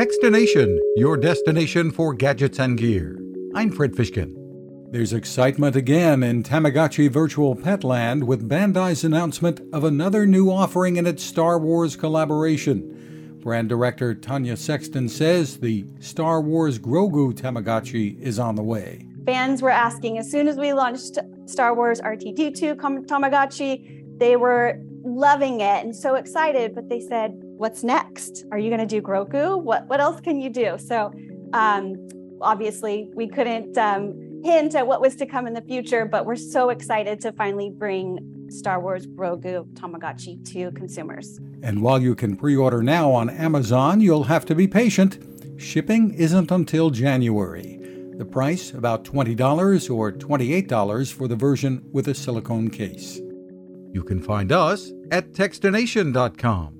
Techstination, your destination for gadgets and gear. I'm Fred Fishkin. There's excitement again in Tamagotchi Virtual Petland with Bandai's announcement of another new offering in its Star Wars collaboration. Brand director Tanya Sexton says the Star Wars Grogu Tamagotchi is on the way. Fans were asking as soon as we launched Star Wars R2-D2 Tamagotchi, they were loving it and so excited, but they said, What's next? Are you going to do Grogu? What, what else can you do? So, um, obviously, we couldn't um, hint at what was to come in the future, but we're so excited to finally bring Star Wars Grogu Tamagotchi to consumers. And while you can pre order now on Amazon, you'll have to be patient. Shipping isn't until January. The price about $20 or $28 for the version with a silicone case. You can find us at Techstination.com.